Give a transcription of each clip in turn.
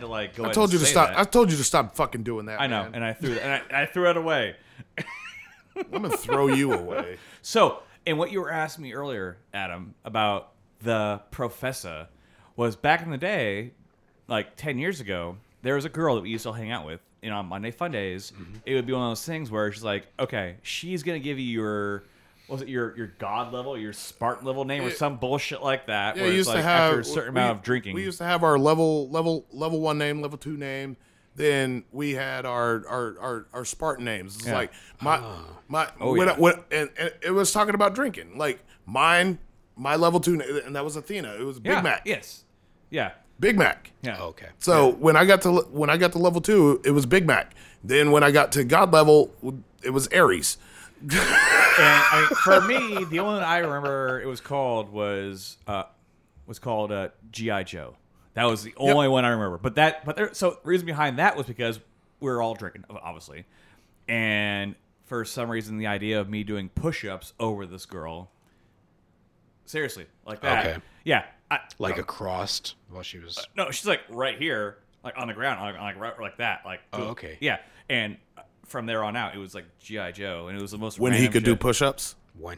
had to like go. I told you to stop. that. I told you to stop fucking doing that. I know, man. and I threw it, and I, I threw it away. I'm gonna throw you away. So, and what you were asking me earlier, Adam, about the professor was back in the day, like 10 years ago, there was a girl that we used to hang out with, you know, on Monday Fun Days. Mm-hmm. It would be one of those things where she's like, okay, she's to give you your, was it, your your god level, your Spartan level name, or some bullshit like that. Yeah, where we it's used like to have after a certain we- amount of drinking. We used to have our level level level one name, level two name. Then we had our our our, our Spartan names. It's Yeah. like my ah. my Oh, when yeah. When- and, and it was talking about drinking. Like mine, my level two, and that was Athena. It was Big yeah, Mac. Yes. Yeah. Big Mac. Yeah. Oh, okay. So when I got to when I got to level two, it was Big Mac. Then when I got to God level, it was Ares. And I, for me, the only one I remember it was called was uh, was called uh, GI Joe. That was the only one I remember. But that, but there, so the reason behind that was because we were all drinking, obviously, and for some reason, the idea of me doing push-ups over this girl, seriously, like that, Okay. yeah, I, Like across while she was. no, she's like right here, like on the ground, like like, right, like that, like Oh, okay. yeah, and from there on out, it was like GI Joe, and it was the most When he random could do shit. push-ups. When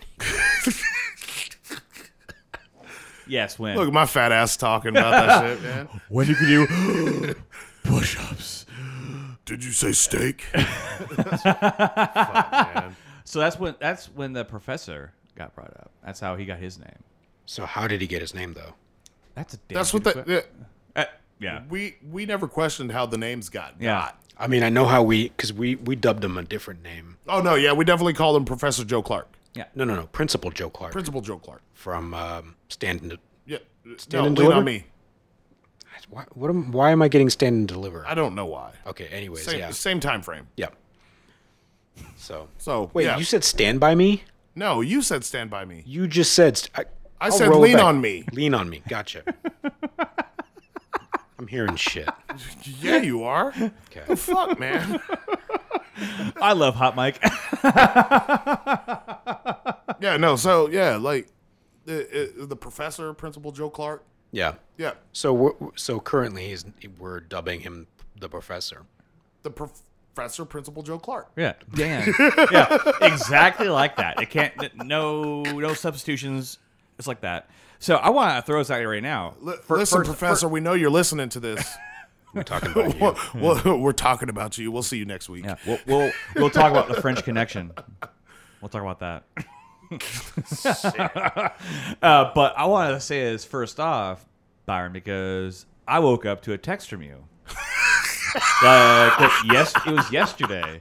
Yes, when Look at my fat ass talking about that shit, man. when you can do push-ups. Did you say steak? Fuck, man. So that's when that's when the professor got brought up. That's how he got his name. so how did he get his name though? That's a damn That's what good the, yeah, uh, yeah. we we never questioned how the names got Yeah. got. I mean, I know how we because we we dubbed him a different name. Oh no, yeah, we definitely called him Professor Joe Clark, Yeah. No, no, no. Principal Joe Clark Principal Joe Clark. from um, Stand and. Yeah, Stand no, and lean deliver? on me. Why, what am, why am I getting Stand and Deliver? I don't know why. Okay. Anyways, Same, yeah, same time frame. yeah. So So wait, yeah. you said Stand by Me? no, you said stand by me. You just said. St- I, I I'll said roll lean back. on me. Lean on me. Gotcha. I'm hearing shit. Yeah, you are. Okay. Fuck, man. I love Hot Mike. Yeah, no. So yeah, like the uh, the professor, Principal Joe Clark. Yeah. Yeah, So we're, so currently he's we're dubbing him the professor. the professor, Principal Joe Clark. yeah, damn. yeah, exactly like that. It can't. No, no substitutions. It's like that. So I want to throw this out here right now. Li- For- Listen, first- Professor, we know you're listening to this. We're talking about you. Well, well, we're talking about you. We'll see you next week. Yeah, we'll, we'll we'll talk about the French Connection. We'll talk about that. uh, but I wanted to say this first off, Byron, because I woke up to a text from you. like, like, yes, it was yesterday.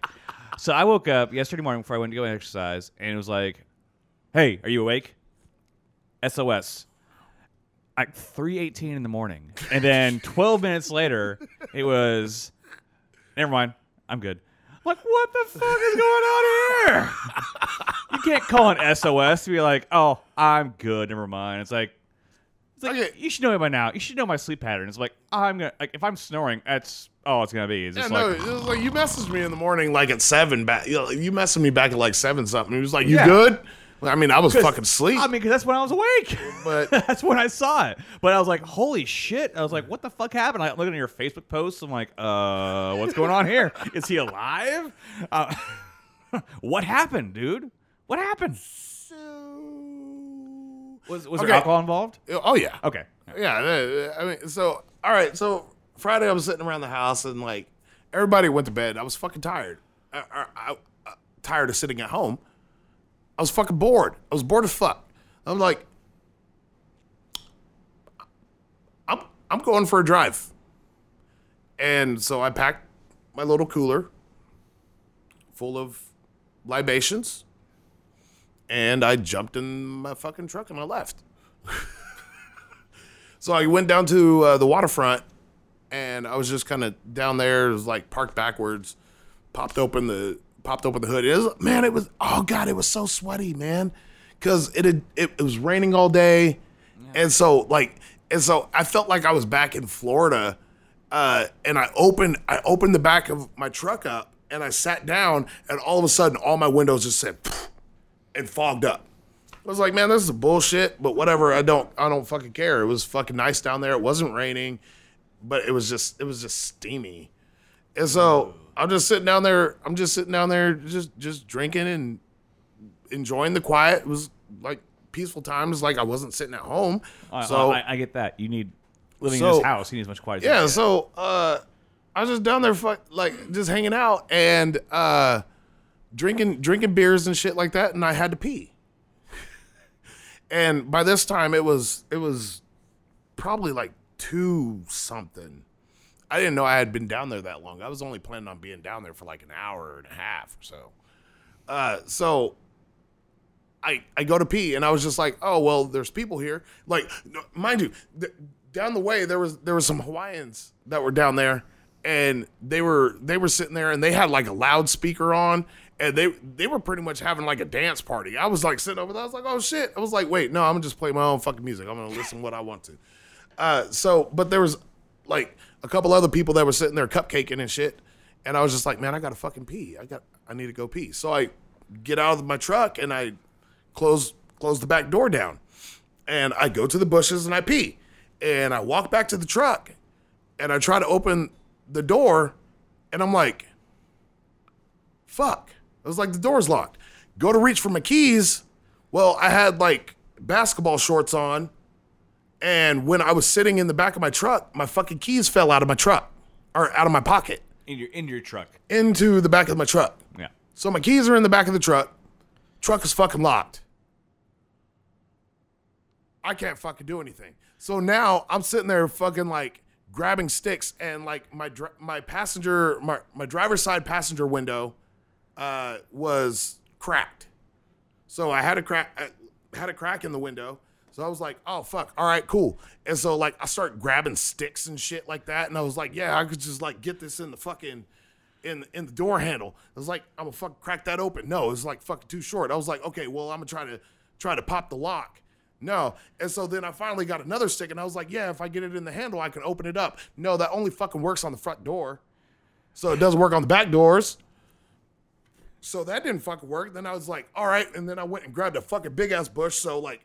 So I woke up yesterday morning before I went to go exercise, and it was like, "Hey, are you awake?" SOS. Like three eighteen in the morning, and then twelve minutes later, it was. Never mind. I'm good. I'm like, what the fuck is going on here? you can't call an SOS to be like, oh, I'm good. Never mind. It's like, it's like Okay. you should know me by now. You should know my sleep pattern. It's like I'm gonna like if I'm snoring, that's all it's gonna be. It's Yeah, no, like, it was like you messaged me in the morning, like at seven. Back, you, know, you messaged me back at like seven something. He was like, "You Yeah. good?" I mean, I was fucking asleep, I mean, because that's when I was awake. but that's when I saw it. But I was like, holy shit. I was like, what the fuck happened? I'm looking at your Facebook posts. I'm like, uh, what's going on here? Is he alive? Uh, what happened, dude? What happened? Was, was Okay. there alcohol involved? oh yeah, Okay. yeah. I mean, so all right. So Friday, I was sitting around the house and like everybody went to bed. I was fucking tired. I, I, I- tired of sitting at home. I was fucking bored. I was bored as fuck. I'm like, I'm I'm going for a drive. And so I packed my little cooler full of libations, and I jumped in my fucking truck and I left. so I went down to uh, the waterfront, and I was just kind of down there. It was like parked backwards, popped open the popped open the hood. It was, man, it was oh god, it was so sweaty, man, because it had it, it was raining all day, and so like and so I felt like I was back in Florida, uh, and I opened I opened the back of my truck up and I sat down, and all of a sudden all my windows just said and fogged up. I was like, man, this is bullshit, but whatever. I don't, I don't fucking care. It was fucking nice down there. It wasn't raining, but it was just, it was just steamy. And so I'm just sitting down there. I'm just sitting down there, just, just drinking and enjoying the quiet. It was like peaceful times. Like I wasn't sitting at home. I- so I, I get that. You need living in So- his house. He needs as much quiet. as yeah, you. so uh, I was just down there, fuck, like just hanging out and uh, drinking drinking beers and shit like that, and I had to pee. and by this time, it was it was probably like two something. I didn't know I had been down there that long. I was only planning on being down there for like an hour and a half or so. Uh, so I I go to pee and I was just like, oh well, there's people here. Like, mind you, th- down the way there was there was some Hawaiians that were down there, and they were they were sitting there and they had like a loudspeaker on, and they they were pretty much having like a dance party. I was like sitting over there. I was like, oh shit. I was like, wait, no, I'm gonna just play my own fucking music. I'm gonna listen what I want to. Uh, so, but there was like a couple other people that were sitting there cupcaking and shit, and I was just like, man, I gotta fucking pee. I got I need to go pee. So I get out of my truck and I close close the back door down, and I go to the bushes and I pee, and I walk back to the truck, and I try to open the door, and I'm like, fuck. I was like, the door's locked. Go to reach for my keys. Well, I had like basketball shorts on. And when I was sitting in the back of my truck, my fucking keys fell out of my truck or out of my pocket in your in your truck. into the back of my truck. Yeah. So my keys are in the back of the truck. Truck is fucking locked. I can't fucking do anything. So now I'm sitting there fucking like grabbing sticks and like my dr- my passenger my my driver's side passenger window uh, was cracked. So I had a crack I had a crack in the window. So I was like, "Oh fuck. All right, cool." And so like I start grabbing sticks and shit like that and I was like, "Yeah, I could just like get this in the fucking in in the door handle. I was like, I'm gonna fuck crack that open. No, it's like fucking too short. I was like, okay, well, I'm gonna try to try to pop the lock. No. And so then I finally got another stick and I was like, yeah, if I get it in the handle, I can open it up. No, that only fucking works on the front door. So it doesn't work on the back doors. So that didn't fucking work. Then I was like, all right. And then I went and grabbed a fucking big ass bush. So like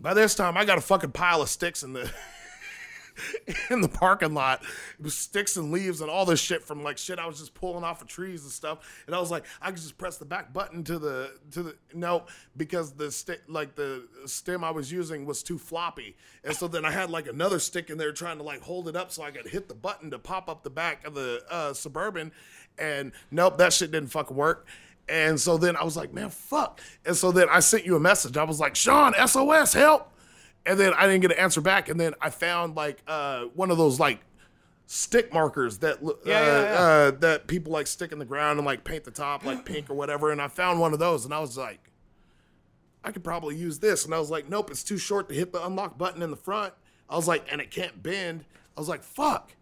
by this time I got a fucking pile of sticks in the in the parking lot with sticks and leaves and all this shit from like shit I was just pulling off of trees and stuff. And I was like, I could just press the back button to the to the no because the stick like the stem I was using was too floppy. And so then I had like another stick in there trying to like hold it up so I could hit the button to pop up the back of the uh, suburban. And nope, that shit didn't fucking work. And so then I was like, man, fuck. And so then I sent you a message. I was like, Sean, SOS, help. And then I didn't get an answer back. And then I found like uh, one of those like stick markers that uh, Yeah, yeah, yeah. Uh, that people like stick in the ground and like paint the top like pink or whatever. And I found one of those, and I was like, I could probably use this. And I was like, nope, it's too short to hit the unlock button in the front. I was like, and it can't bend. I was like, fuck.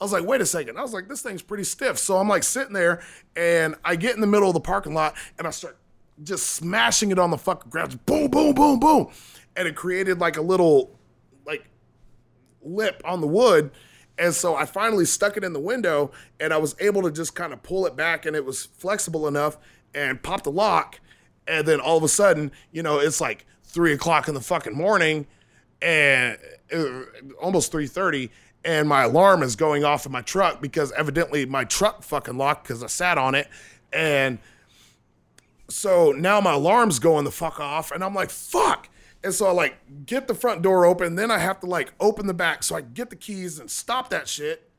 I was like, wait a second. I was like, this thing's pretty stiff. So I'm like sitting there and I get in the middle of the parking lot and I start just smashing it on the fucking ground. Boom, boom, boom, boom. And it created like a little like lip on the wood. And so I finally stuck it in the window and I was able to just kind of pull it back and it was flexible enough and pop the lock. And then all of a sudden, you know, it's like three o'clock in the fucking morning and uh, almost 3.30 and my alarm is going off in my truck because evidently my truck fucking locked because I sat on it. And so now my alarm's going the fuck off, and I'm like, fuck. And so I like get the front door open, then I have to like open the back so I can get the keys and stop that shit.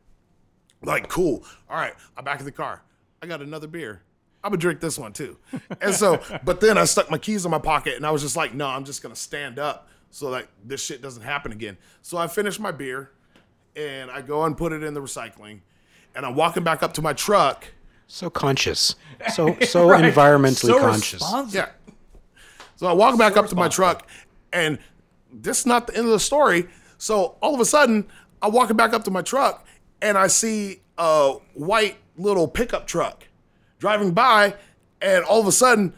Like, cool. All right, I'm back in the car. I got another beer. I'm gonna drink this one too. And so, but then I stuck my keys in my pocket and I was just like, no, I'm just gonna stand up so that this shit doesn't happen again. So I finished my beer and I go and put it in the recycling. And I'm walking back up to my truck. So conscious. So so Right. environmentally So conscious. responsible. Yeah. So I walk back up to my truck, and this is not the end of the story. So all of a sudden, I'm walking back up to my truck, and I see a white little pickup truck driving by, and all of a sudden,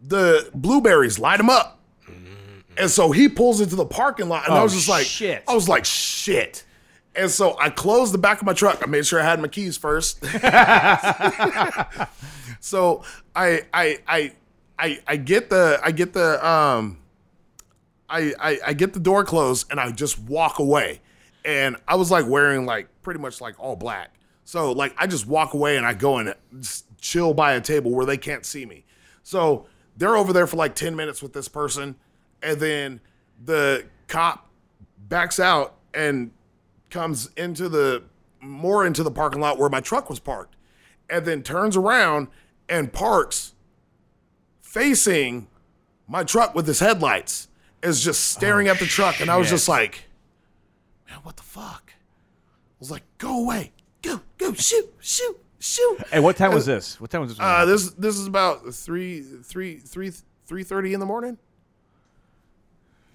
the blueberries light him up. Mm-hmm. And so he pulls into the parking lot, and I Oh, was just like, shit. I was like, shit. And so I closed the back of my truck. I made sure I had my keys first. so I I I I I get the I get the um I, I I get the door closed and I just walk away. And I was like wearing like pretty much like all black. So like I just walk away and I go and chill by a table where they can't see me. So they're over there for like 10 minutes with this person and then the cop backs out and comes into the more into the parking lot where my truck was parked and then turns around and parks facing my truck with his headlights is just staring at the truck and I was just like man what the fuck? I was like go away. Go go shoot shoot shoot. Hey, what time was this? What time was this? uh, this this is about three three three three thirty in the morning,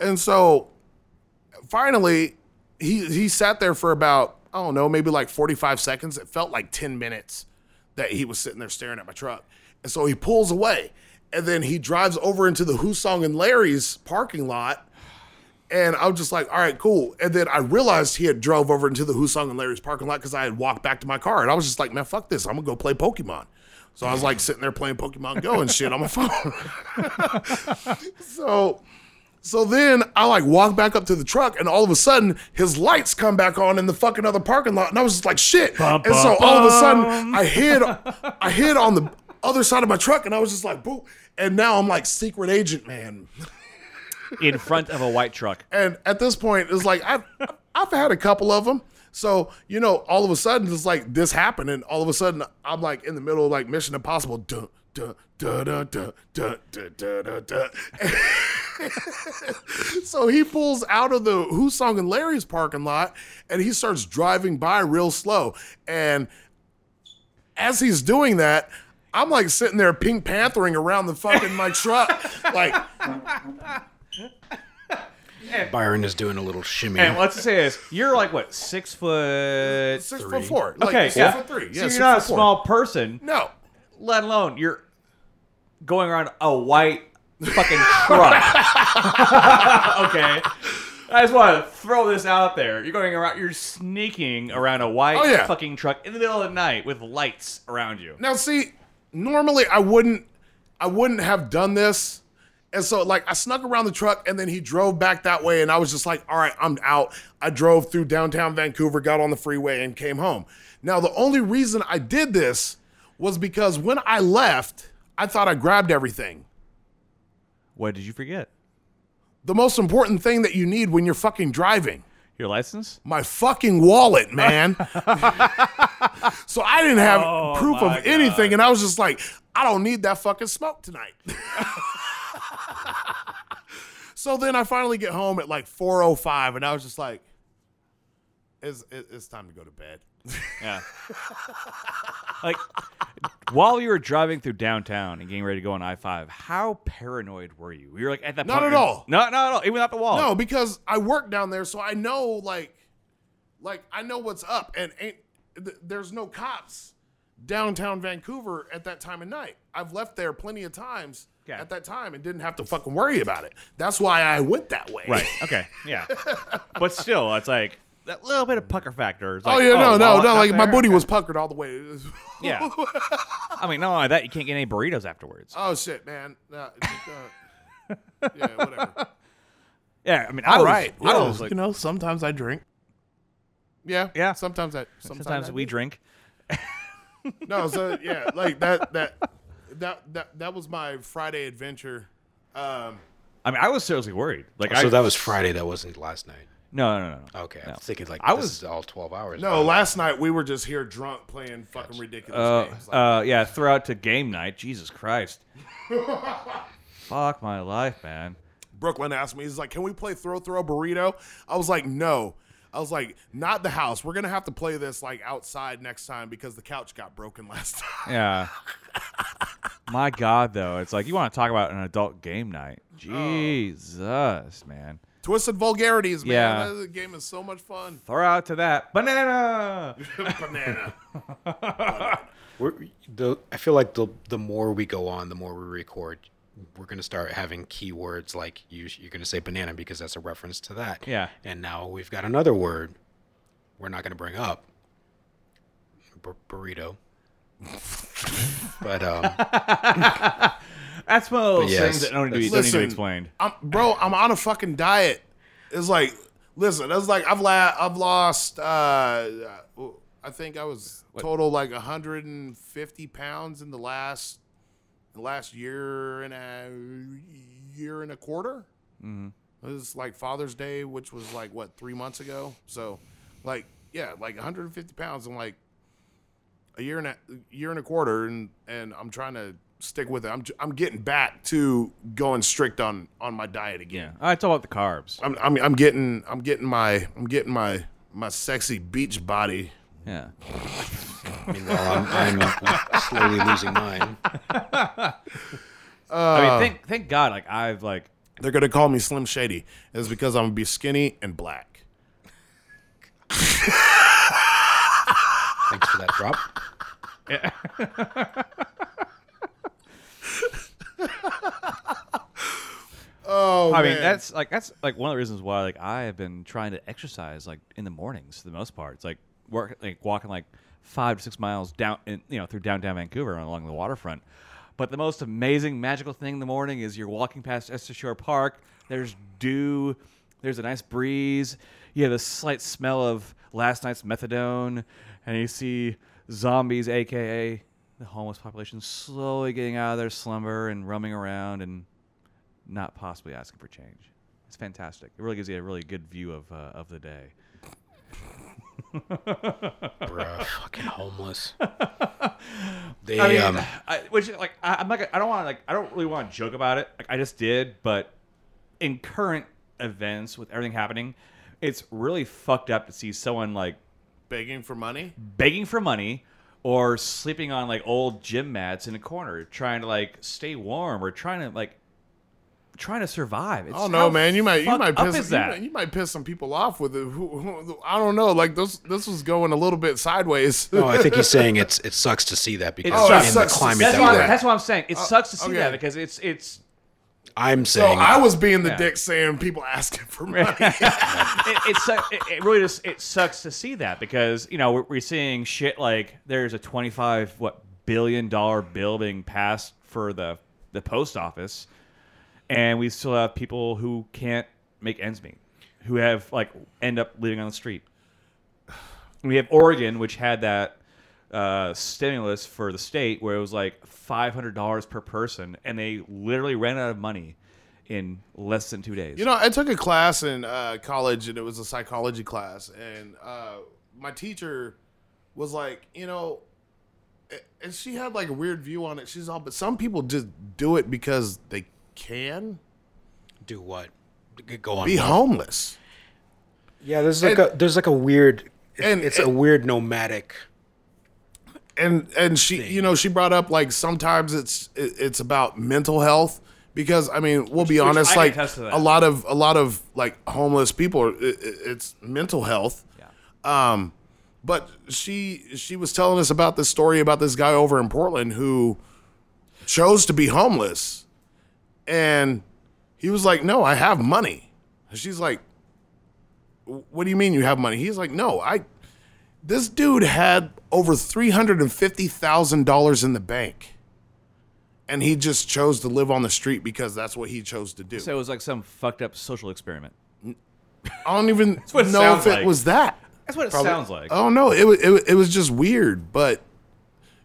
and so finally he he sat there for about I don't know maybe like forty five seconds. It felt like ten minutes that he was sitting there staring at my truck, and so he pulls away, and then he drives over into the Who-Song and Larry's parking lot. And I was just like, all right, cool. And then I realized he had drove over into the Who-Song and Larry's parking lot because I had walked back to my car. And I was just like, man, fuck this. I'm going to go play Pokemon. So I was like sitting there playing Pokemon Go and shit on my phone. so so then I like walk back up to the truck and all of a sudden his lights come back on in the fucking other parking lot. And I was just like, shit. and so all of a sudden I hid I hid on the other side of my truck and I was just like, boo. And now I'm like secret agent man. in front of a white truck. And at this point, it's like I've I've had a couple of them. So you know, all of a sudden, it's like this happened, and all of a sudden, I'm like in the middle of like Mission Impossible. Duh, da da da da da da da da. so he pulls out of the Who-Song and Larry's parking lot and he starts driving by real slow. And as he's doing that, I'm like sitting there pink panthering around the fucking my truck. like Byron is doing a little shimmy. And let's say this: you're like what six foot six three. foot four. Like, okay, six yeah. foot three. Yeah, so you're not a four. small person. No, let alone you're going around a white fucking truck. okay. I just want to throw this out there. You're going around. You're sneaking around a white Oh, yeah. fucking truck in the middle of the night with lights around you. Now see, normally I wouldn't I wouldn't have done this. And so like I snuck around the truck and then he drove back that way and I was just like, all right, I'm out. I drove through downtown Vancouver, got on the freeway and came home. Now the only reason I did this was because when I left, I thought I grabbed everything. What did you forget? The most important thing that you need when you're fucking driving. Your license? my fucking wallet, man. so I didn't have Oh, proof of anything, and I was just like, I don't need that fucking smoke tonight. so then I finally get home at like 4:05, and I was just like, it's, it's time to go to bed. Yeah. like, while you were driving through downtown and getting ready to go on I five, how paranoid were you? You were like at that. Not point, at all. No, not at all. Even at the wall. No, because I work down there, so I know like, like I know what's up, and ain't th- there's no cops downtown Vancouver at that time of night. I've left there plenty of times Okay. at that time and didn't have to fucking worry about it. That's why I went that way. Right. Okay. Yeah. but still, it's like that little bit of pucker factor. is Oh like, yeah, no, no, wallet no. not Like my there? booty was puckered all the way. Yeah. I mean, not only that, you can't get any burritos afterwards. oh shit, man. Uh, uh, yeah, whatever. Yeah. I mean, I All was, right. I Well, was like, you know, sometimes I drink. Yeah, Yeah. Sometimes I. Sometimes, sometimes I we do. drink. No, so yeah, like that that that that that was my Friday adventure. Um I mean, I was seriously worried. Like, I so that was Friday. That wasn't last night. No, no, no, no. Okay, I was thinking like I this was- is all twelve hours. no, last night we were just here drunk playing fucking ridiculous Uh, games. Like, uh, yeah, throw out to game night. Jesus Christ. Fuck my life, man. Brooklyn asked me, he's like, "Can we play throw throw burrito?" I was like, "No." I was like, "Not the house. We're gonna have to play this like outside next time because the couch got broken last time." Yeah. My God, though, it's like you want to talk about an adult game night. Jesus, man. Twisted vulgarities, man. Yeah. The game is so much fun. Throw out to that banana. Banana. We're, the, I feel like the the more we go on, the more we record, we're gonna start having keywords like you, you're gonna say banana because that's a reference to that. Yeah. And now we've got another word we're not gonna bring up. Bur- burrito. but um, That's one of those yes, things that don't need, to be, don't need to be explained. I'm, bro, I'm on a fucking diet. It's like, listen, that's like I've la- I've lost. Uh, I think I was total like 150 pounds in the last the last year and a year and a quarter. Mm-hmm. It was like Father's Day, which was like what three months ago. So, like, yeah, like 150 pounds in like a year and a year and a quarter, and and I'm trying to stick with it. I'm I'm getting back to going strict on on my diet again. Yeah, it's all about the carbs. I'm, I'm I'm getting I'm getting my I'm getting my my sexy beach body. Yeah. Meanwhile, I'm, I'm uh, slowly losing mine. I Uh. mean, thank thank God, like I've like They're gonna call me Slim Shady. It's because I'm gonna be skinny and black. Thanks for that drop. Oh, I mean, that's like that's like one of the reasons why like I have been trying to exercise like in the mornings for the most part. It's like work like walking like five to six miles down in you know through downtown Vancouver and along the waterfront. But the most amazing magical thing in the morning is you're walking past Esther Short Park. There's dew. There's a nice breeze. You have a slight smell of last night's methadone, and you see zombies, aka the homeless population, slowly getting out of their slumber and roaming around and not possibly asking for change. It's fantastic. It really gives you a really good view of uh, of the day. Bruh, fucking homeless. They I mean, um, I, which like I, I'm not. gonna- I don't want to like. I don't really want to joke about it. Like I just did, but in current events with everything happening, it's really fucked up to see someone like begging for money. begging for money or sleeping on like old gym mats in a corner, trying to like stay warm or trying to like trying to survive. It's Oh no, how man! You might you might piss you that? might, you might piss some people off with it. Who, who, I don't know. Like this this was going a little bit sideways. no, I think he's saying it's it sucks to see that because Oh, it in the climate see That's that what, I'm, that's what I'm saying. It uh, sucks to see okay. that because it's it's I'm saying. so I was being the Yeah. dick saying people asking for money. it, it, su- it, it really just it sucks to see that because you know we're, we're seeing shit like there's a 25 what billion dollar bill being passed for the the post office and we still have people who can't make ends meet who have like end up living on the street we have Oregon which had that uh, stimulus for the state where it was like $500 per person and they literally ran out of money in less than two days You know, I took a class in uh, college, and it was a psychology class, and uh, my teacher was like, you know, and she had like a weird view on it. She's all, but some people just do it because they can do what? Go on. be what? homeless. Yeah, there's like And- a there's like a weird and- and it's a weird nomadic. And and she you know she brought up like sometimes it's it, it's about mental health because I mean we'll be which honest I like attest to that. a lot of a lot of like homeless people are, it- it's mental health. Yeah. um but she she was telling us about this story about this guy over in Portland who chose to be homeless. And he was like no I have money. And she's like what do you mean you have money? He's like no I this dude had over three hundred and fifty thousand dollars in the bank, and he just chose to live on the street because that's what he chose to do. So it was like some fucked up social experiment. I don't even what it know sounds if it like. was that. That's what it sounds like. Oh no, it was it, wa- it was just weird, but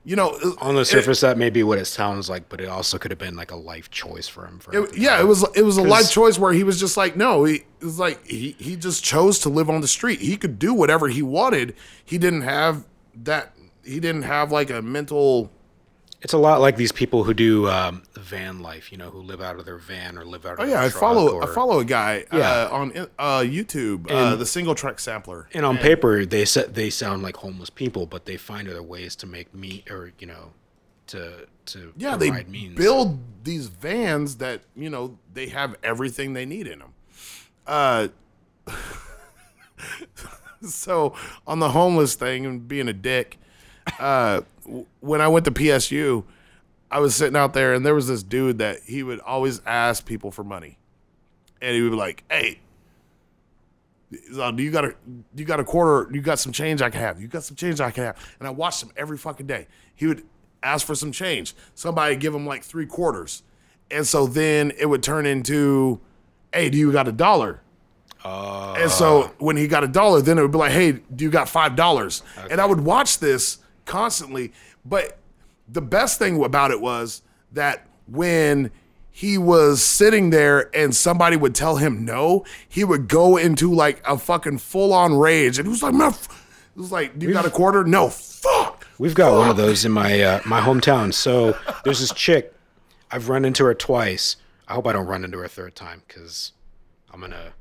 you know, On the it- surface, that may be what it sounds like, but it also could have been like a life choice for him. For It, yeah, it was it was a life choice where he was just like, no, he it was like he he just chose to live on the street. He could do whatever he wanted. He didn't have that. He didn't have like a mental. It's a lot like these people who do um, van life, you know, who live out of their van or live out of. Oh their yeah, I follow Or, I follow a guy Yeah. uh, on uh, YouTube, uh, the Singletrack Sampler. And on paper, they sa- they sound like homeless people, but they find other ways to make meat or you know, to to Yeah, they means. build these vans that you know they have everything they need in them. Uh, so on the homeless thing and being a dick, uh, when I went to PSU, I was sitting out there and there was this dude that he would always ask people for money, and he would be like, "Hey." uh, Do you got a you got a quarter? You got some change I can have. You got some change I can have. And I watched him every fucking day. He would ask for some change. Somebody give him like three quarters, and so then it would turn into, "Hey, do you got a dollar?" and so when he got a dollar, then it would be like, "Hey, do you got five dollars?" And I would watch this constantly. But the best thing about it was that when he was sitting there and somebody would tell him no, he would go into like a fucking full on rage, and he was like, "Man, it was like, you got a quarter? No, fuck." We've got one of those in my uh, my hometown. So there's this chick. I've run into her twice. I hope I don't run into her a third time because I'm gonna.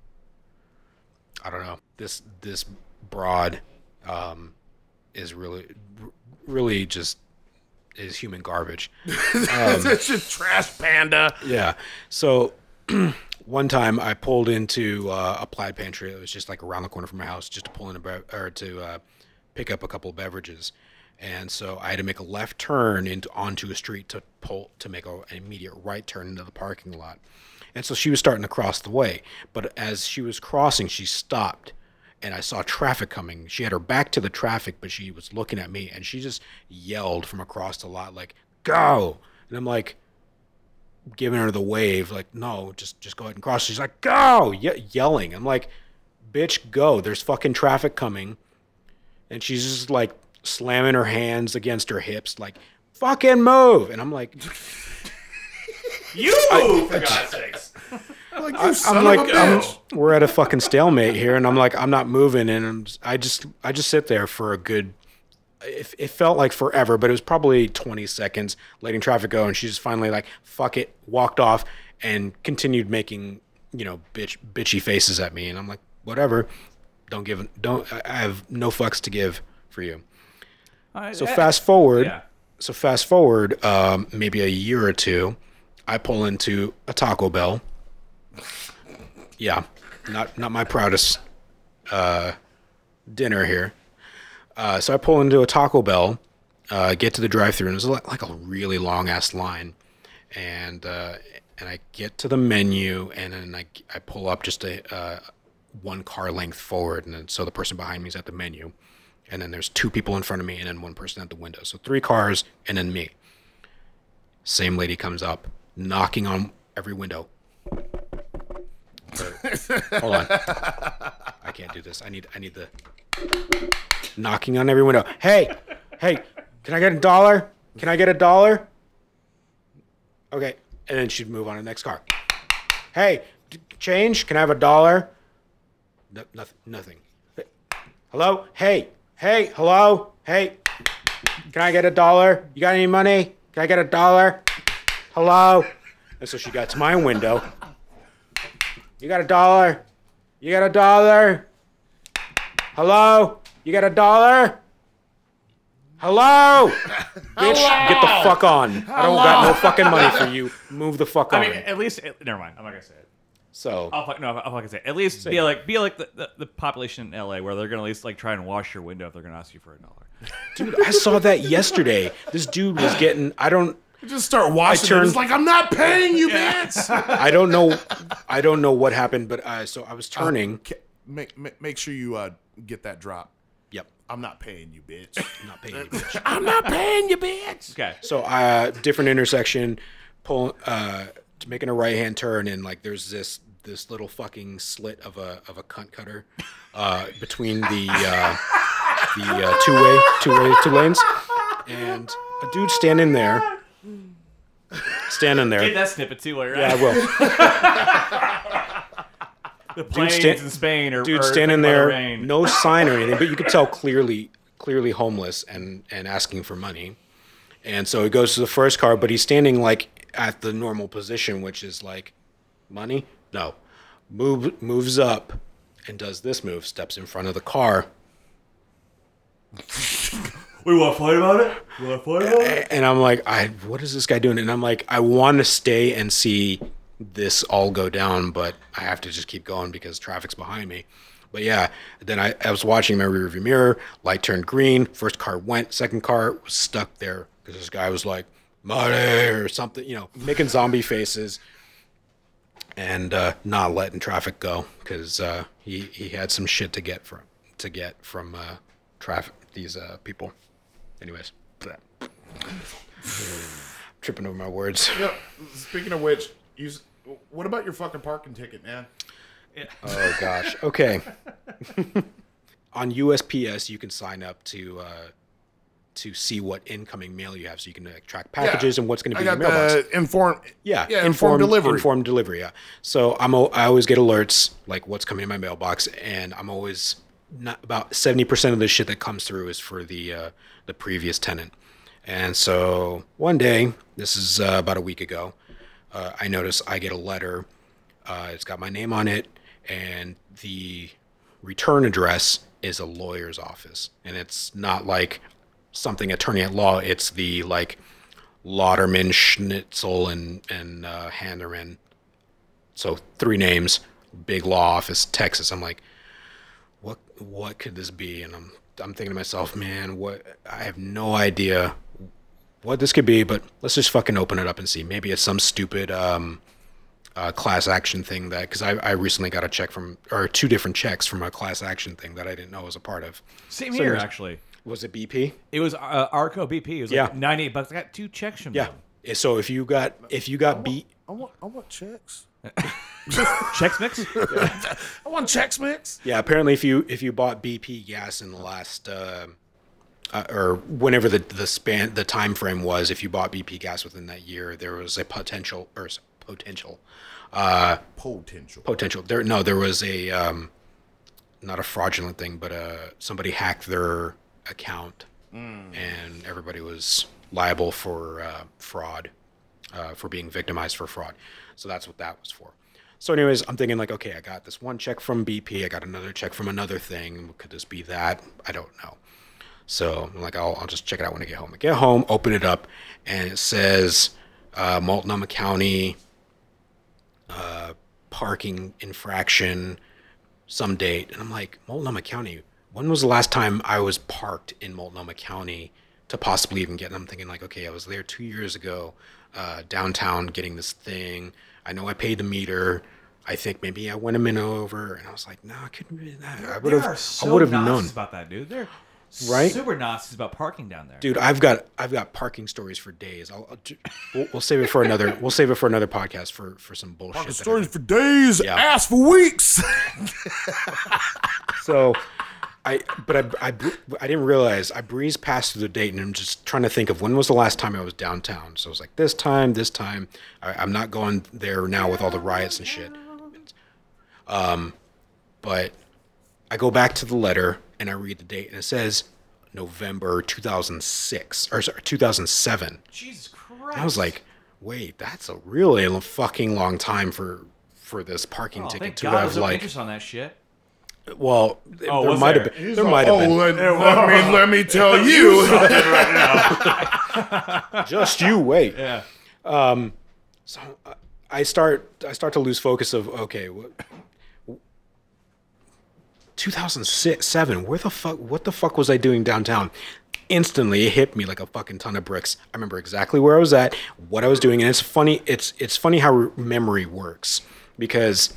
I don't know. This this broad um, is really really just is human garbage. it's just trash panda. Yeah. So one time I pulled into uh, a plaid pantry. It was just like around the corner from my house, just to pull in a bev- or to uh, pick up a couple of beverages. And so I had to make a left turn into onto a street to pull to make a, an immediate right turn into the parking lot. And so she was starting to cross the way, but as she was crossing, she stopped. And I saw traffic coming. She had her back to the traffic, but she was looking at me, and she just yelled from across the lot, like "Go!" And I'm like, giving her the wave, like, no, just just go ahead and cross. She's like, go, ye- yelling. I'm like, bitch, go. There's fucking traffic coming, and she's just like slamming her hands against her hips, like, fucking move. And I'm like, You move, for God's sakes. Like you son I'm like, of a I'm, we're at a fucking stalemate here, and I'm like, I'm not moving, and I'm, just- I just I just sit there for a good. It, it felt like forever, but it was probably 20 seconds letting traffic go, and she just finally like, fuck it, walked off, and continued making you know bitch bitchy faces at me, and I'm like, whatever, don't give don't I I have no fucks to give for you. So fast forward, Yeah. so fast forward, um, maybe a year or two, I pull into a Taco Bell. Yeah, not not my proudest uh, dinner here. Uh, so I pull into a Taco Bell, uh, get to the drive-through, and there's like, a really long ass line, and uh, and I get to the menu, and then I I pull up just a uh, one car length forward, and then, so the person behind me is at the menu, and then there's two people in front of me, and then one person at the window, so three cars, and then me. Same lady comes up, knocking on every window. Or- hold on, I can't do this. I need I need the knocking on every window. Hey, hey, can I get a dollar? Can I get a dollar? Okay, and then she'd move on to the next car. Hey, d- change? Can I have a dollar? No, nothing. Nothing. Hello? Hey, hey, hello? Hey, can I get a dollar? You got any money? Can I get a dollar? Hello? And so she got to my window. You got a dollar? You got a dollar? Hello? You got a dollar? Hello? Bitch, get the fuck on. I don't got no fucking money for you. Move the fuck on. I mean, at least never mind. I'm not gonna say it. so I'll fuck, no, I'll fucking say it. At least be like be like the, the, the population in LA where they're gonna at least like try and wash your window if they're gonna ask you for a dollar. dude, I saw that yesterday. This dude was getting I don't Just start washing turned- it. It's like I'm not paying you, bitch. I don't know I don't know what happened, but uh, so I was turning. Ca- make, make make sure you uh, get that drop. Yep, I'm not paying you, bitch. I'm not paying you. bitch. I'm not paying you, bitch. Okay. So uh different intersection, pull uh making a right hand turn and like there's this this little fucking slit of a of a cunt cutter uh between the uh the uh, two way two way two lanes and a dude standing there standing there. Get that snippet too, right? yeah, I will. the planes sta- in Spain or Dude standing there, rain. no sign or anything, but you could tell clearly, clearly homeless and and asking for money. And so he goes to the first car, but he's standing like at the normal position, which is like money. No, move moves up and does this move, steps in front of the car, We want to fight about it. We want to fight about it. and I'm like, I what is this guy doing? And I'm like, I want to stay and see this all go down, but I have to just keep going because traffic's behind me. But yeah, then I, I was watching my rearview mirror. Light turned green. First car went. Second car was stuck there because this guy was like, "Money" or something, you know, making zombie faces, and uh, not letting traffic go because uh, he he had some shit to get from to get from uh, traffic these uh, people. Anyways, tripping over my words. Yeah, speaking of which, you, s- what about your fucking parking ticket, man? Oh gosh. Okay. On USPS, you can sign up to uh, to see what incoming mail you have, so you can uh, track packages and what's going to be I in got your mailbox. the inform. Yeah, yeah, informed, delivery. Informed delivery. Yeah. So I'm al- I always get alerts like what's coming in my mailbox, and I'm always not about seventy percent of the shit that comes through is for the uh, the previous tenant. And so one day, this is uh, about a week ago, uh, I notice I get a letter. Uh, it's got my name on it, and the return address is a lawyer's office, and it's not like something attorney at law. It's the like Lauderman, Schnitzel, and and uh, Handerman. So three names, big law office, Texas. I'm like, what what could this be? And I'm I'm thinking to myself, man, what I have no idea what this could be, but let's just fucking open it up and see. Maybe it's some stupid um, uh, class action thing that because I, I recently got a check from or two different checks from a class action thing that I didn't know I was a part of. Same So here, there's- actually. Was it BP? It was uh, Arco BP. It was like Yeah. 98 bucks. I got two checks from Yeah. them. So if you got if you got B, I want, I want checks. Checks mix? I want checks mix. Yeah, apparently if you if you bought BP gas in the last uh, uh, or whenever the the span the time frame was, if you bought BP gas within that year, there was a potential or potential uh, Potential. potential there no there was a um, not a fraudulent thing, but uh, somebody hacked their account and everybody was liable for uh, fraud uh, for being victimized for fraud. So that's what that was for. So, anyways, I'm thinking like, okay, I got this one check from BP, I got another check from another thing. Could this be that? I don't know. So I'm like, I'll, I'll just check it out when I get home. I get home, open it up, and it says uh, Multnomah County uh, parking infraction, some date. And I'm like, Multnomah County, when was the last time I was parked in Multnomah County to possibly even get? And I'm thinking, like, okay, I was there two years ago, uh, downtown getting this thing. I know I paid the meter. I think maybe I went a minute over, and I was like, no, I couldn't be that. I would They have, are so I would have known. about that, dude. They're Right? super Nazis about parking down there. Dude, I've got I've got parking stories for days. I'll, I'll we'll, we'll save it for another we'll save it for another podcast for for some bullshit. that I Stories for days, Yeah. ass for weeks. So, I but I, I I didn't realize I breezed past through the date and I'm just trying to think of when was the last time I was downtown. So I was like this time, this time. I, I'm not going there now with all the riots and shit. Um, but I go back to the letter and I read the date and it says November 2006 or sorry 2007. Jesus Christ. I was like, wait, that's a really fucking long time for for this parking oh, ticket to God have like on that shit. Well, Oh, there might there? have been. There might have oh, been. Let, let me let me tell you. Just you wait. Yeah. So uh, I start. I start to lose focus of okay. What, 2006, seven. Where the fuck? What the fuck was I doing downtown? Instantly, it hit me like a fucking ton of bricks. I remember exactly where I was at, what I was doing, and it's funny. It's it's funny how memory works because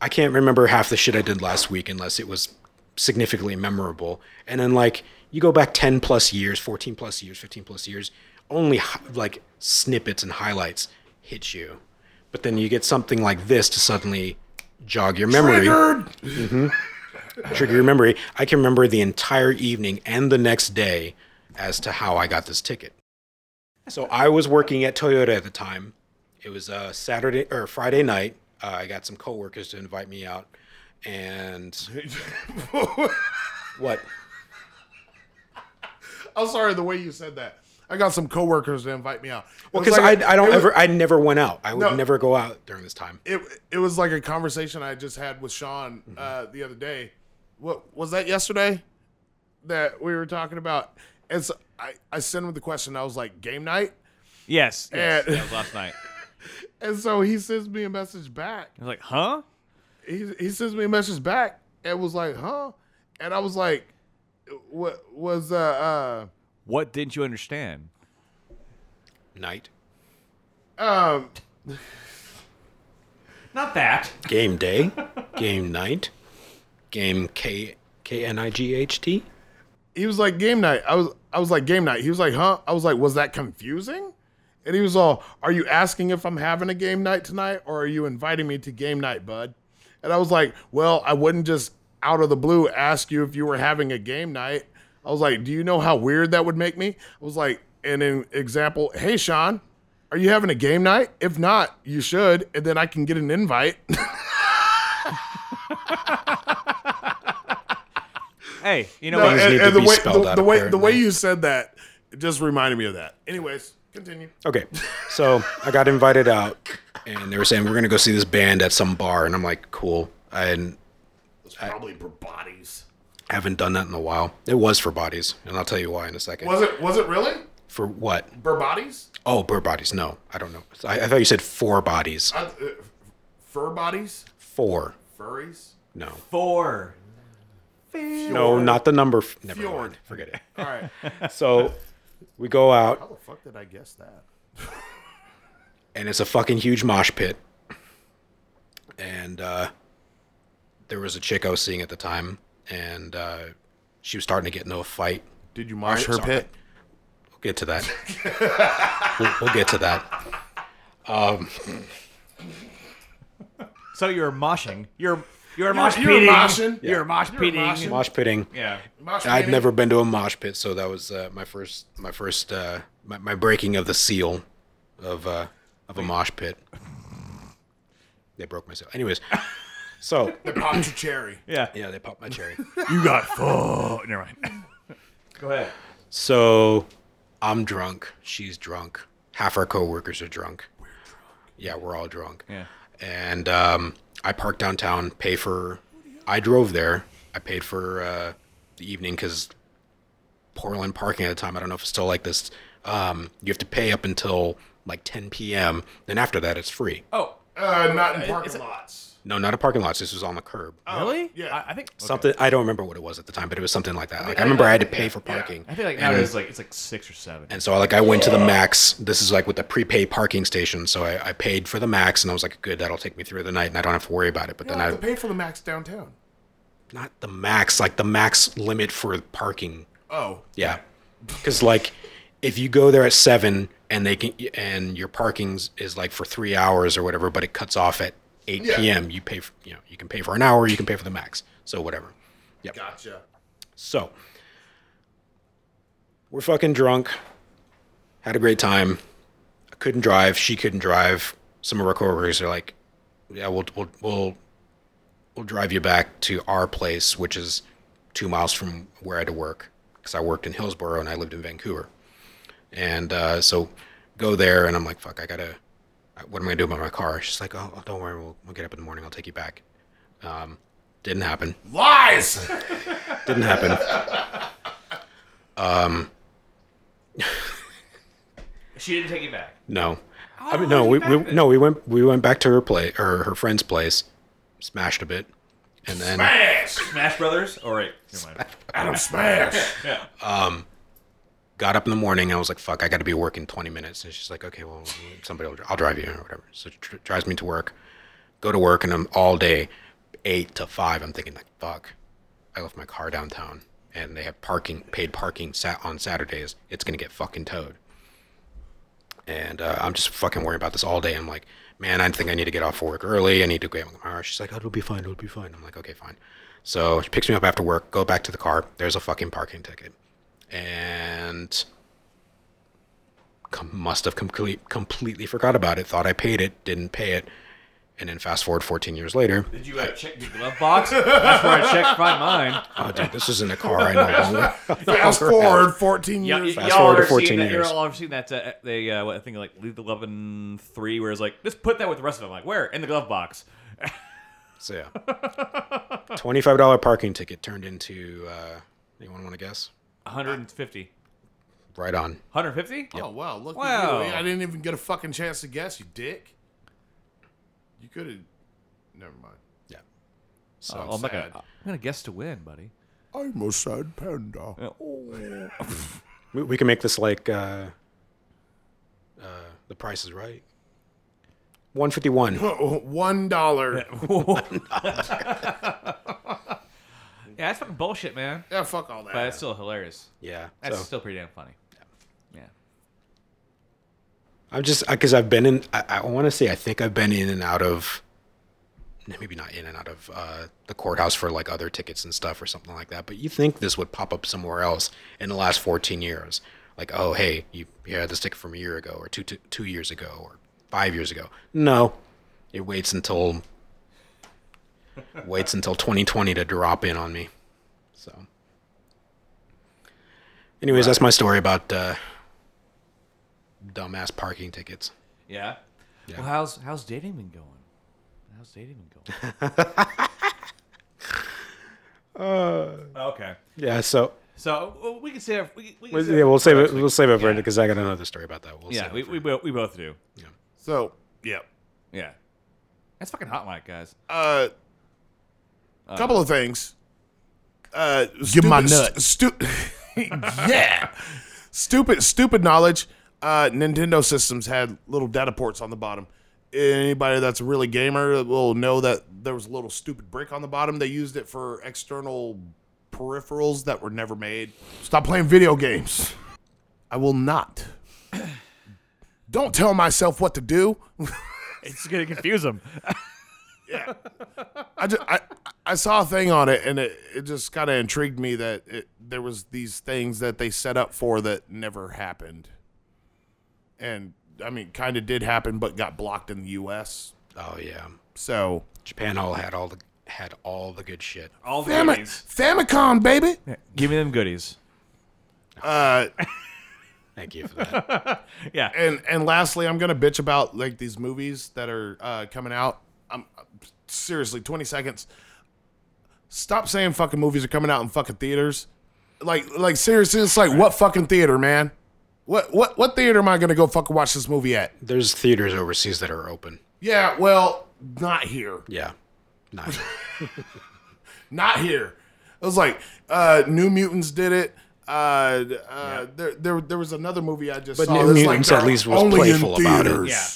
I can't remember half the shit I did last week unless it was significantly memorable. And then like you go back 10 plus years, 14 plus years, 15 plus years, only like snippets and highlights hit you. But then you get something like this to suddenly jog your memory, Triggered. Mm-hmm. trigger your memory. I can remember the entire evening and the next day as to how I got this ticket. So I was working at Toyota at the time. It was a Saturday or Friday night. Uh, I got some coworkers to invite me out, and what? I'm sorry the way you said that. I got some coworkers to invite me out. It Well, because like a- I, I don't was- ever I never went out. I would No. never go out during this time. It, it was like a conversation I just had with Sean Mm-hmm. uh, the other day. What was that yesterday? That we were talking about. And so I, I sent him the question. I was like, game night? Yes. yes And- that was last night. And so he sends me a message back. I was like, huh? He, he sends me a message back and was like, huh? And I was like, what was uh uh What didn't you understand? Night, um Not that. game day, game night, game K K N I G H T. he was like game night. I was I was like game night. He was like, huh? I was like, was that confusing? And he was all, Are you asking if I'm having a game night tonight or are you inviting me to game night, bud? And I was like, Well, I wouldn't just out of the blue ask you if you were having a game night. I was like, Do you know how weird that would make me? I was like, And an example, Hey, Sean, are you having a game night? If not, you should. And then I can get an invite. Hey, you know No, what? And, need to the way, the, the way the way you said that it just reminded me of that. Anyways, continue. Okay, so I got invited out, and they were saying we're gonna go see this band at some bar, and I'm like, cool. I hadn't- It's probably for bodies. haven't done that in a while. It was for bodies, and I'll tell you why in a second. Was it? Was it really? For what? Burbodies? Oh, bird bodies. No, I don't know. I, I thought you said four bodies. Uh, uh, fur bodies? Four. Furries? No. Four. No, not the number. f- Never Fjord. mind. Forget it. All right. So we go out, How the fuck did I guess that? and it's a fucking huge mosh pit. And uh, there was a chick I was seeing at the time, and uh, she was starting to get into a fight. Did you mosh her sorry. pit? We'll get to that. we'll, we'll get to that. Um, So you're moshing. You're you're You're- mosh you're pitting. moshing. You're a mosh You're pitting. moshing. Mosh pitting. Yeah. Mosh I'd pitting? never been to a mosh pit, so that was uh, my first, my first, uh, my, my breaking of the seal of uh, of a mosh pit. They broke my seal. Anyways, so They popped your cherry. Yeah. yeah, they popped my cherry. You got fucked. Never mind. Go ahead. So I'm drunk. She's drunk. Half our coworkers are drunk. We're drunk. Yeah, we're all drunk. Yeah. And um, I parked downtown. Pay for. I drove there. I paid for uh, the evening because Portland parking at the time. I don't know if it's still like this. Um, you have to pay up until like 10 p.m. Then after that, it's free. Oh, Uh, not in parking lots. No, not a parking lot. This was on the curb. Oh, really? yeah. I, I think Something I don't remember what it was at the time, but it was something like that. Like I remember I had to pay for parking. I think like And- nowadays like it's like six or seven. And so like I went to the max. This is like with the prepaid parking station. So I, I paid for the max, and I was like, good, that'll take me through the night, and I don't have to worry about it. But You then don't I have to pay for the max downtown. not the max, like the max limit for parking. Oh. Yeah, because like if you go there at seven and they can and your parking's is like for three hours or whatever, but it cuts off at eight Yeah. p.m. You pay for you know you can pay for an hour, you can pay for the max. So whatever. Yep. Gotcha. So we're fucking drunk. Had a great time. I couldn't drive. She couldn't drive. Some of our coworkers are like, "Yeah, we'll we'll we'll we'll drive you back to our place, which is two miles from where I had to work, because I worked in Hillsboro and I lived in Vancouver. And uh, so go there, and I'm like, fuck, I gotta. What am I gonna do about my car? She's like, oh, don't worry, we'll, we'll get up in the morning. I'll take you back. Um, didn't happen. Lies. Didn't happen. Um. she didn't take you back. No. I mean, no, we, we no, we went we went back to her place or her friend's place, smashed a bit, and then Smash. Smash Brothers. All right. Mind. Adam Smash. Yeah. Got up in the morning. I was like, "Fuck, I got to be working 20 minutes." And she's like, "Okay, well, somebody will, I'll drive you or whatever." So dr- drives me to work. Go to work, and I'm all day, eight to five. I'm thinking like, "Fuck, I left my car downtown, and they have parking, paid parking sat on Saturdays. It's gonna get fucking towed." And uh, I'm just fucking worrying about this all day. I'm like, man, I think I need to get off work early. I need to get my car. She's like, oh, it'll be fine. It'll be fine. I'm like, okay, fine. So she picks me up after work, go back to the car. There's a fucking parking ticket. And com- must have complete, completely forgot about it. Thought I paid it, didn't pay it. And then fast forward 14 years later. Did you uh, check your glove box? That's where I checked to find mine. Oh, dude, this is in a car I no longer. Fast forward 14 years. y- Fast y'all forward to ever 14 seen that, years. Y'all ever seen that? Uh, they, uh, what, I think like Leave the Glove in three, where it's like, just put that with the rest of them. Like, where in the glove box? So yeah, $25 parking ticket turned into. Uh, anyone want to guess? 150. Right on. 150? Oh wow! Look Wow. at you! I didn't even get a fucking chance to guess. You dick. You could have. Never mind. Yeah. So I'm, not gonna, sad. I'm gonna guess to win, buddy. I'm a sad panda. We, we can make this like uh, uh, the price is right. One fifty one. One dollar. Yeah, that's fucking bullshit, man. Yeah, fuck all that. But it's still hilarious. Yeah. That's So still pretty damn funny. Yeah. I'm just because I've been in. I, I want to say I think I've been in and out of, maybe not in and out of uh, the courthouse for like other tickets and stuff or something like that. But you think this would pop up somewhere else in the last 14 years? Like, oh hey, you, you had this ticket from a year ago, or two, two two years ago, or five years ago. No, it waits until waits until 2020 to drop in on me. So, anyways, that's my story about uh, dumbass parking tickets. Yeah. Yeah. Well, how's how's dating been going? How's dating been going? okay. Yeah, so So well, we can save. We, we can save yeah, we'll save it. week. We'll save it for Yeah. because I got another story about that. We'll Yeah, save we, it for- we, bo- we both do. Yeah. So, yeah. Yeah. That's fucking hot mic, guys. A couple of things. Uh, Give 'em my stupid- nut. Stu- yeah. Stupid, stupid knowledge. Uh, Nintendo systems had little data ports on the bottom. Anybody that's a really gamer will know that there was a little stupid brick on the bottom. They used it for external peripherals that were never made. Stop playing video games. I will not. Don't tell myself what to do. It's gonna confuse them. I just I, I saw a thing on it and it, it just kind of intrigued me that it, there was these things that they set up for that never happened. And I mean, kind of did happen, but got blocked in the U.S. Oh yeah, So Japan all had all the had all the good shit. All the Fami- goodies. Famicom, baby. Give me them goodies. Uh, Thank you for that. Yeah. and and lastly, I'm gonna bitch about like these movies that are uh, coming out. I'm seriously 20 seconds. Stop saying fucking movies are coming out in fucking theaters. Like like seriously, it's like what fucking theater, man? What what what theater am I gonna go fucking watch this movie at? There's theaters overseas that are open. Yeah, well, not here. Yeah, not Not here. It was like uh, New Mutants did it. Uh, uh, there, there, there was another movie I just But saw. New Mutants like at least was only in playful about it. theaters. Yeah.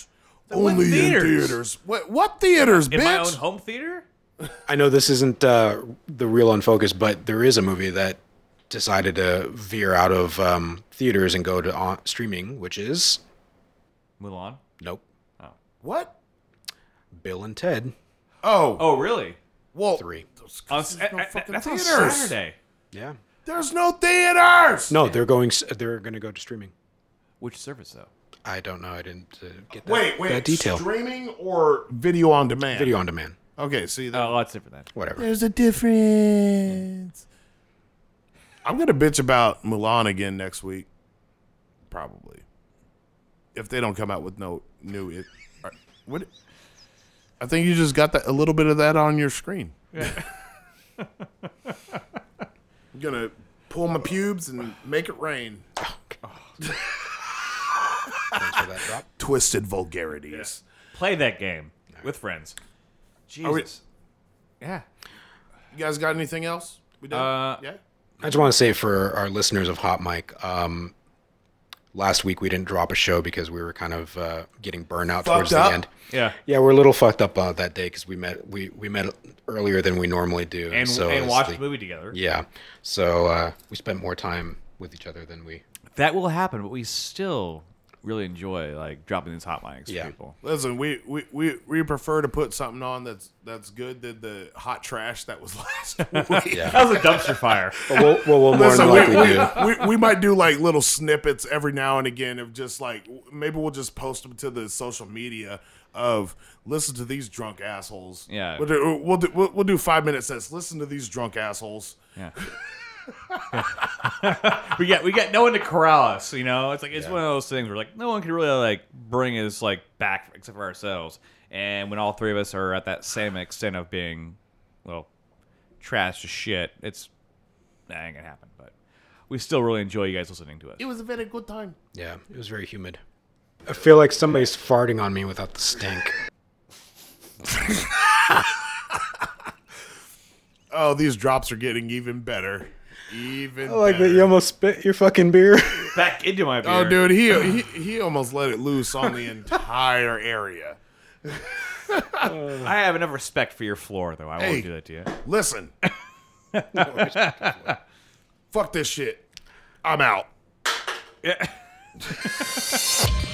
Only What in theaters? theaters. What what theaters, In bitch? my own home theater? I know this isn't uh, the real unfocus, but there is a movie that decided to veer out of um, theaters and go to on- streaming, which is Mulan. nope, Oh. What? Bill and Ted Oh, Oh, really? well, three. On, There's a- no a- fucking that's on theaters. Saturday. Yeah, There's no theaters. no, they're going. s- They're going to go to streaming. Which service though? I don't know. I didn't uh, get that, Wait, wait. that detail. Streaming or video on demand? Video on demand, Okay, see that. Oh, that's different then. whatever. There's a difference. I'm gonna bitch about Mulan again next week, probably. If they don't come out with no new, it, or- what? I think you just got that a little bit of that on your screen. I'm gonna pull my pubes and make it rain. Thanks for that drop. Twisted vulgarities. Play that game with friends. Are we- Jesus. Yeah. You guys got anything else? We done? Uh, yeah. I just want to say for our listeners of Hot Mic, um, last week we didn't drop a show because we were kind of uh, getting burnout towards up? the end. Yeah. Yeah, we're a little fucked up uh, that day because we met we, we met earlier than we normally do, And so and watched the movie together. Yeah, so uh, we spent more time with each other than we. That will happen, but we still really enjoy like dropping these hot mics Yeah. for people. Listen, we, we, we, we prefer to put something on that's that's good than the hot trash that was last week. Yeah, That was a dumpster fire. but we'll, well, we'll more Listen, than likely we, do. we, we might do like little snippets every now and again of just like maybe we'll just post them to the social media of listen to these drunk assholes. Yeah. we'll do, we'll do, we'll, we'll do five minutes. That's listen to these drunk assholes. Yeah. we got we got no one to corral us, you know. It's like it's one of those things where like no one can really like bring us like back except for ourselves. And when all three of us are at that same extent of being, well, trash to shit, it's that ain't gonna happen. But we still really enjoy you guys listening to us. It was a very good time. Yeah, it was very humid. I feel like somebody's farting on me without the stink. Oh, these drops are getting even better. Even I like better. that you almost spit your fucking beer. Back into my beer. Oh, dude, he, he he almost let it loose on the entire area. I have enough respect for your floor, though. I Hey. won't do that to you. Listen, fuck this shit. I'm out. Yeah.